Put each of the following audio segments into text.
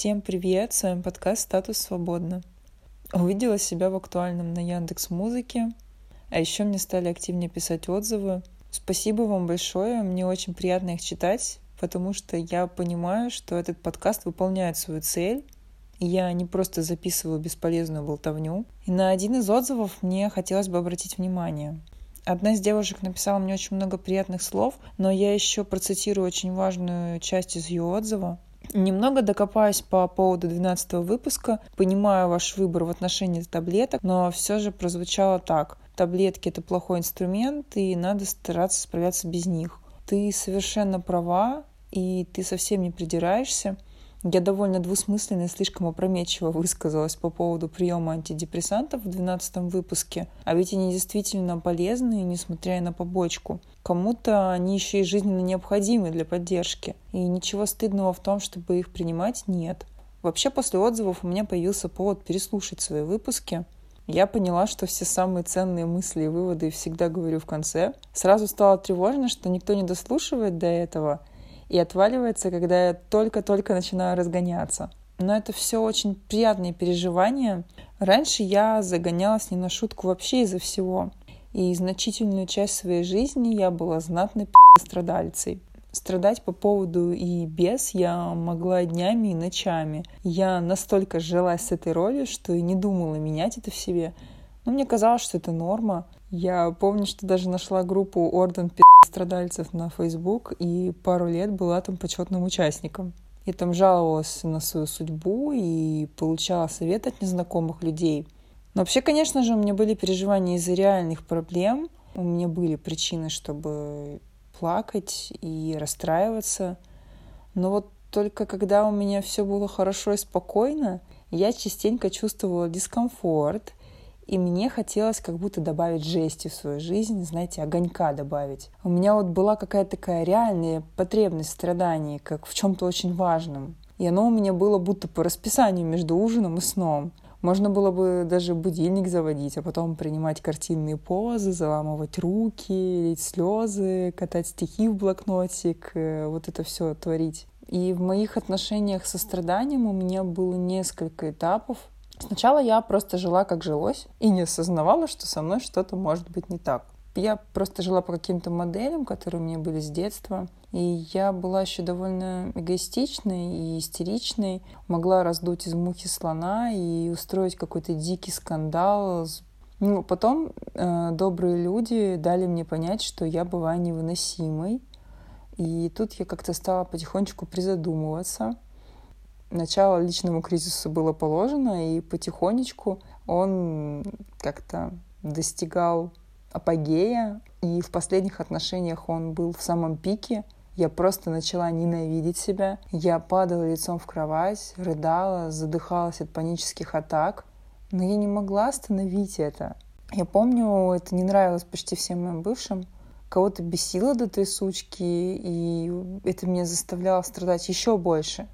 Всем привет! С вами подкаст «Статус свободно». Увидела себя в актуальном на Яндекс Музыке, а еще мне стали активнее писать отзывы. Спасибо вам большое, мне очень приятно их читать, потому что я понимаю, что этот подкаст выполняет свою цель, и я не просто записываю бесполезную болтовню. И на один из отзывов мне хотелось бы обратить внимание. Одна из девушек написала мне очень много приятных слов, но я еще процитирую очень важную часть из ее отзыва. Немного докопаюсь по поводу 12 выпуска. Понимаю ваш выбор в отношении таблеток, но все же прозвучало так. Таблетки — это плохой инструмент, и надо стараться справляться без них. Ты совершенно права, и ты совсем не придираешься. Я довольно двусмысленно и слишком опрометчиво высказалась по поводу приема антидепрессантов в 12 выпуске, а ведь они действительно полезны, несмотря на побочку. Кому-то они еще и жизненно необходимы для поддержки, и ничего стыдного в том, чтобы их принимать, нет. Вообще, после отзывов у меня появился повод переслушать свои выпуски. Я поняла, что все самые ценные мысли и выводы всегда говорю в конце. Сразу стало тревожно, что никто не дослушивает до этого, и отваливается, когда я только-только начинаю разгоняться. Но это все очень приятные переживания. Раньше я загонялась не на шутку вообще из-за всего. И значительную часть своей жизни я была знатной страдальцей. Страдать по поводу и без я могла днями и ночами. Я настолько сжилась с этой ролью, что и не думала менять это в себе. Но мне казалось, что это норма. Я помню, что даже нашла группу Орден страдальцев на Facebook и пару лет была там почетным участником. Я там жаловалась на свою судьбу и получала совет от незнакомых людей. Но вообще, конечно же, у меня были переживания из-за реальных проблем. У меня были причины, чтобы плакать и расстраиваться. Но вот только когда у меня все было хорошо и спокойно, я частенько чувствовала дискомфорт и мне хотелось как будто добавить жести в свою жизнь, знаете, огонька добавить. У меня вот была какая-то такая реальная потребность страданий, как в чем-то очень важном. И оно у меня было будто по расписанию между ужином и сном. Можно было бы даже будильник заводить, а потом принимать картинные позы, заламывать руки, лить слезы, катать стихи в блокнотик, э, вот это все творить. И в моих отношениях со страданием у меня было несколько этапов. Сначала я просто жила, как жилось, и не осознавала, что со мной что-то может быть не так. Я просто жила по каким-то моделям, которые у меня были с детства. И я была еще довольно эгоистичной и истеричной. Могла раздуть из мухи слона и устроить какой-то дикий скандал. Ну, потом э, добрые люди дали мне понять, что я бываю невыносимой. И тут я как-то стала потихонечку призадумываться – начало личному кризису было положено, и потихонечку он как-то достигал апогея, и в последних отношениях он был в самом пике. Я просто начала ненавидеть себя. Я падала лицом в кровать, рыдала, задыхалась от панических атак. Но я не могла остановить это. Я помню, это не нравилось почти всем моим бывшим. Кого-то бесило до трясучки, и это меня заставляло страдать еще больше.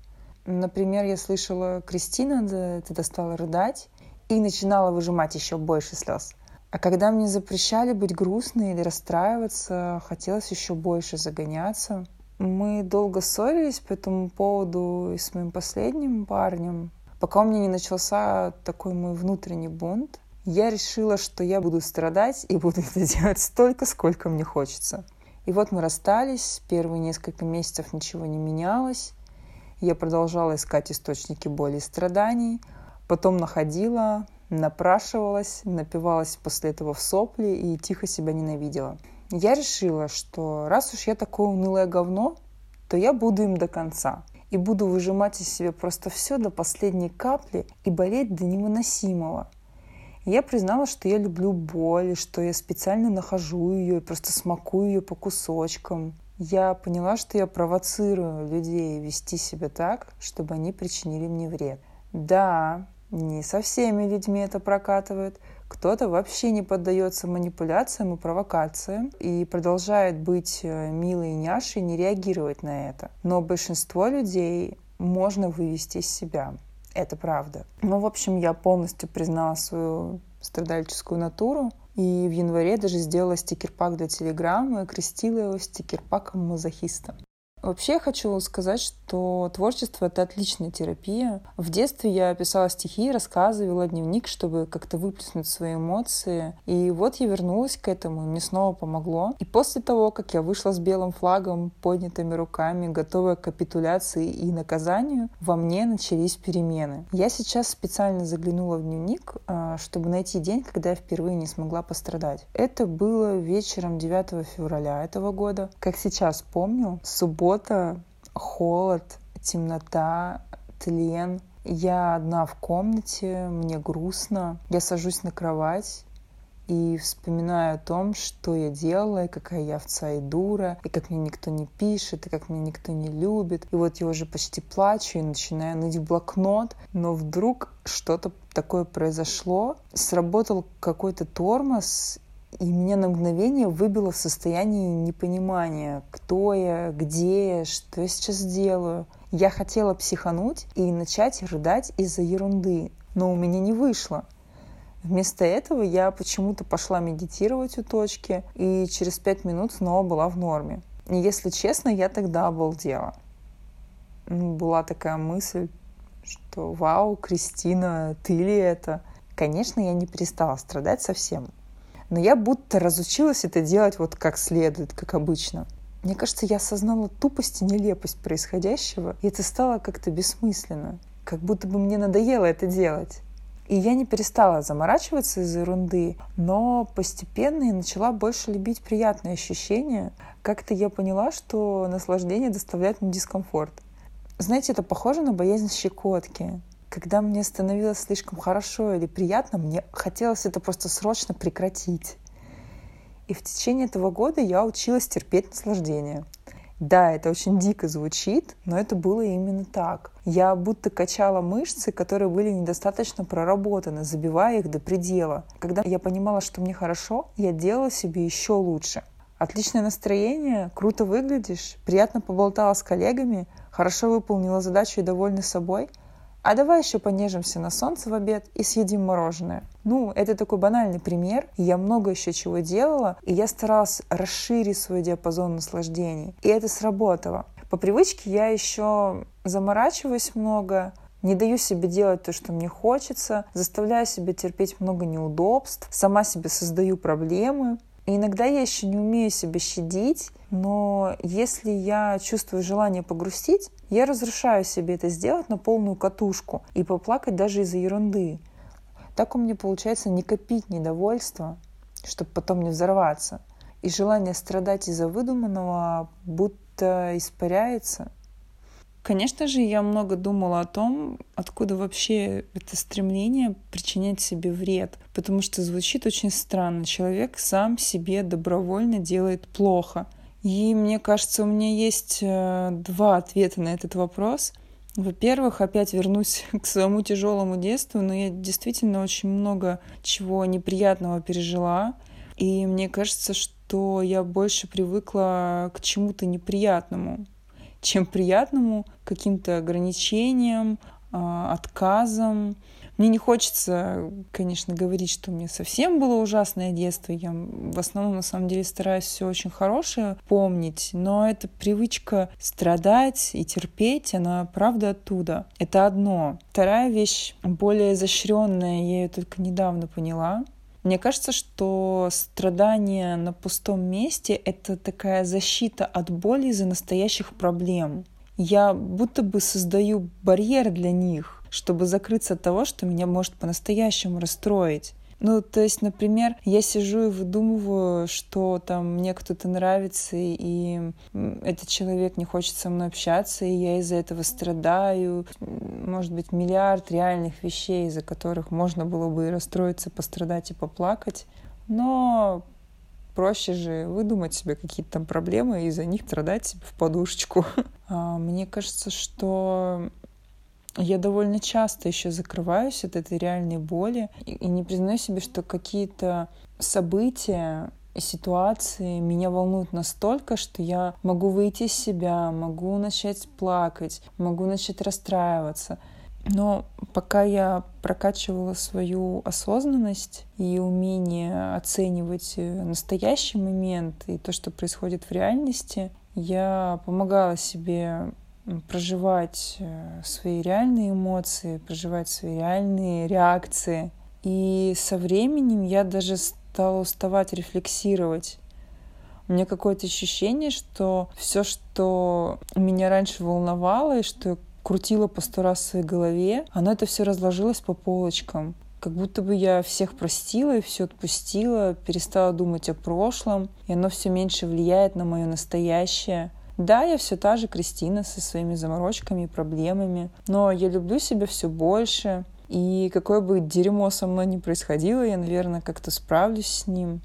Например, я слышала, Кристина тогда стала рыдать и начинала выжимать еще больше слез. А когда мне запрещали быть грустной или расстраиваться, хотелось еще больше загоняться. Мы долго ссорились по этому поводу и с моим последним парнем. Пока у меня не начался такой мой внутренний бунт, я решила, что я буду страдать и буду это делать столько, сколько мне хочется. И вот мы расстались, первые несколько месяцев ничего не менялось. Я продолжала искать источники боли и страданий, потом находила, напрашивалась, напивалась после этого в сопли и тихо себя ненавидела. Я решила, что раз уж я такое унылое говно, то я буду им до конца. И буду выжимать из себя просто все до последней капли и болеть до невыносимого. я признала, что я люблю боль, что я специально нахожу ее и просто смакую ее по кусочкам я поняла, что я провоцирую людей вести себя так, чтобы они причинили мне вред. Да, не со всеми людьми это прокатывает. Кто-то вообще не поддается манипуляциям и провокациям и продолжает быть э, милой и няшей, не реагировать на это. Но большинство людей можно вывести из себя. Это правда. Ну, в общем, я полностью признала свою страдальческую натуру, и в январе даже сделала стикер-пак для Телеграма и крестила его стикер-паком мазохиста. Вообще я хочу сказать, что творчество — это отличная терапия. В детстве я писала стихи, рассказы, вела дневник, чтобы как-то выплеснуть свои эмоции. И вот я вернулась к этому, мне снова помогло. И после того, как я вышла с белым флагом, поднятыми руками, готовая к капитуляции и наказанию, во мне начались перемены. Я сейчас специально заглянула в дневник, а, чтобы найти день, когда я впервые не смогла пострадать. Это было вечером 9 февраля этого года. Как сейчас помню, суббота, холод, темнота, тлен. Я одна в комнате, мне грустно. Я сажусь на кровать и вспоминаю о том, что я делала, и какая я овца и дура, и как мне никто не пишет, и как меня никто не любит. И вот я уже почти плачу и начинаю ныть в блокнот, но вдруг что-то такое произошло, сработал какой-то тормоз, и меня на мгновение выбило в состояние непонимания, кто я, где я, что я сейчас делаю. Я хотела психануть и начать рыдать из-за ерунды, но у меня не вышло. Вместо этого я почему-то пошла медитировать у точки и через пять минут снова была в норме. И если честно, я тогда обалдела. Была такая мысль, что «Вау, Кристина, ты ли это?» Конечно, я не перестала страдать совсем. Но я будто разучилась это делать вот как следует, как обычно. Мне кажется, я осознала тупость и нелепость происходящего, и это стало как-то бессмысленно. Как будто бы мне надоело это делать. И я не перестала заморачиваться из-за ерунды, но постепенно я начала больше любить приятные ощущения. Как-то я поняла, что наслаждение доставляет мне дискомфорт. Знаете, это похоже на боязнь щекотки. Когда мне становилось слишком хорошо или приятно, мне хотелось это просто срочно прекратить. И в течение этого года я училась терпеть наслаждение. Да, это очень дико звучит, но это было именно так. Я будто качала мышцы, которые были недостаточно проработаны, забивая их до предела. Когда я понимала, что мне хорошо, я делала себе еще лучше. Отличное настроение, круто выглядишь, приятно поболтала с коллегами, хорошо выполнила задачу и довольна собой — а давай еще понежимся на солнце в обед и съедим мороженое. Ну, это такой банальный пример. Я много еще чего делала, и я старалась расширить свой диапазон наслаждений. И это сработало. По привычке я еще заморачиваюсь много, не даю себе делать то, что мне хочется, заставляю себя терпеть много неудобств, сама себе создаю проблемы. И иногда я еще не умею себя щадить, но если я чувствую желание погрустить, я разрешаю себе это сделать на полную катушку и поплакать даже из-за ерунды. Так у меня получается не копить недовольство, чтобы потом не взорваться. И желание страдать из-за выдуманного будто испаряется. Конечно же, я много думала о том, откуда вообще это стремление причинять себе вред, потому что звучит очень странно. Человек сам себе добровольно делает плохо. И мне кажется, у меня есть э, два ответа на этот вопрос. Во-первых, опять вернусь к своему тяжелому детству, но я действительно очень много чего неприятного пережила. И мне кажется, что я больше привыкла к чему-то неприятному чем приятному каким-то ограничениям, а, отказам. Мне не хочется, конечно, говорить, что у меня совсем было ужасное детство. Я в основном, на самом деле, стараюсь все очень хорошее помнить, но эта привычка страдать и терпеть, она правда оттуда. Это одно. Вторая вещь, более изощренная, я ее только недавно поняла. Мне кажется, что страдание на пустом месте — это такая защита от боли из-за настоящих проблем. Я будто бы создаю барьер для них, чтобы закрыться от того, что меня может по-настоящему расстроить. Ну, то есть, например, я сижу и выдумываю, что там мне кто-то нравится, и этот человек не хочет со мной общаться, и я из-за этого страдаю. Может быть, миллиард реальных вещей, из-за которых можно было бы и расстроиться, пострадать и поплакать. Но проще же выдумать себе какие-то там проблемы и за них страдать себе в подушечку. А, мне кажется, что я довольно часто еще закрываюсь от этой реальной боли и не признаю себе, что какие-то события и ситуации меня волнуют настолько, что я могу выйти из себя, могу начать плакать, могу начать расстраиваться. Но пока я прокачивала свою осознанность и умение оценивать настоящий момент и то, что происходит в реальности, Я помогала себе проживать э, свои реальные эмоции, проживать свои реальные реакции. И со временем я даже стала уставать рефлексировать. У меня какое-то ощущение, что все, что меня раньше волновало и что крутила по сто раз в своей голове, оно это все разложилось по полочкам. Как будто бы я всех простила и все отпустила, перестала думать о прошлом, и оно все меньше влияет на мое настоящее. Да, я все та же Кристина со своими заморочками и проблемами, но я люблю себя все больше, и какое бы дерьмо со мной ни происходило, я, наверное, как-то справлюсь с ним.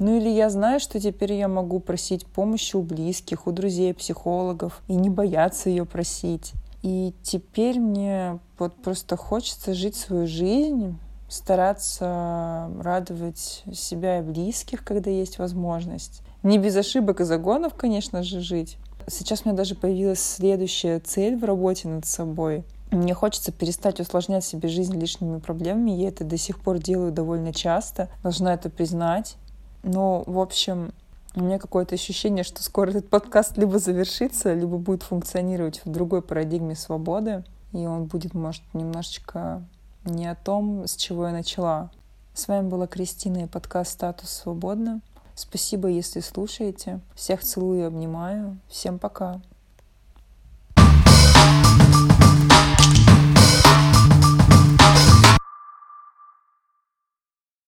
Ну или я знаю, что теперь я могу просить помощи у близких, у друзей, психологов, и не бояться ее просить. И теперь мне вот просто хочется жить свою жизнь, стараться радовать себя и близких, когда есть возможность. Не без ошибок и загонов, конечно же, жить. Сейчас у меня даже появилась следующая цель в работе над собой. Мне хочется перестать усложнять себе жизнь лишними проблемами. Я это до сих пор делаю довольно часто. Должна это признать. Но, в общем, у меня какое-то ощущение, что скоро этот подкаст либо завершится, либо будет функционировать в другой парадигме свободы. И он будет, может, немножечко не о том, с чего я начала. С вами была Кристина и подкаст «Статус свободно». Спасибо, если слушаете. Всех целую и обнимаю. Всем пока.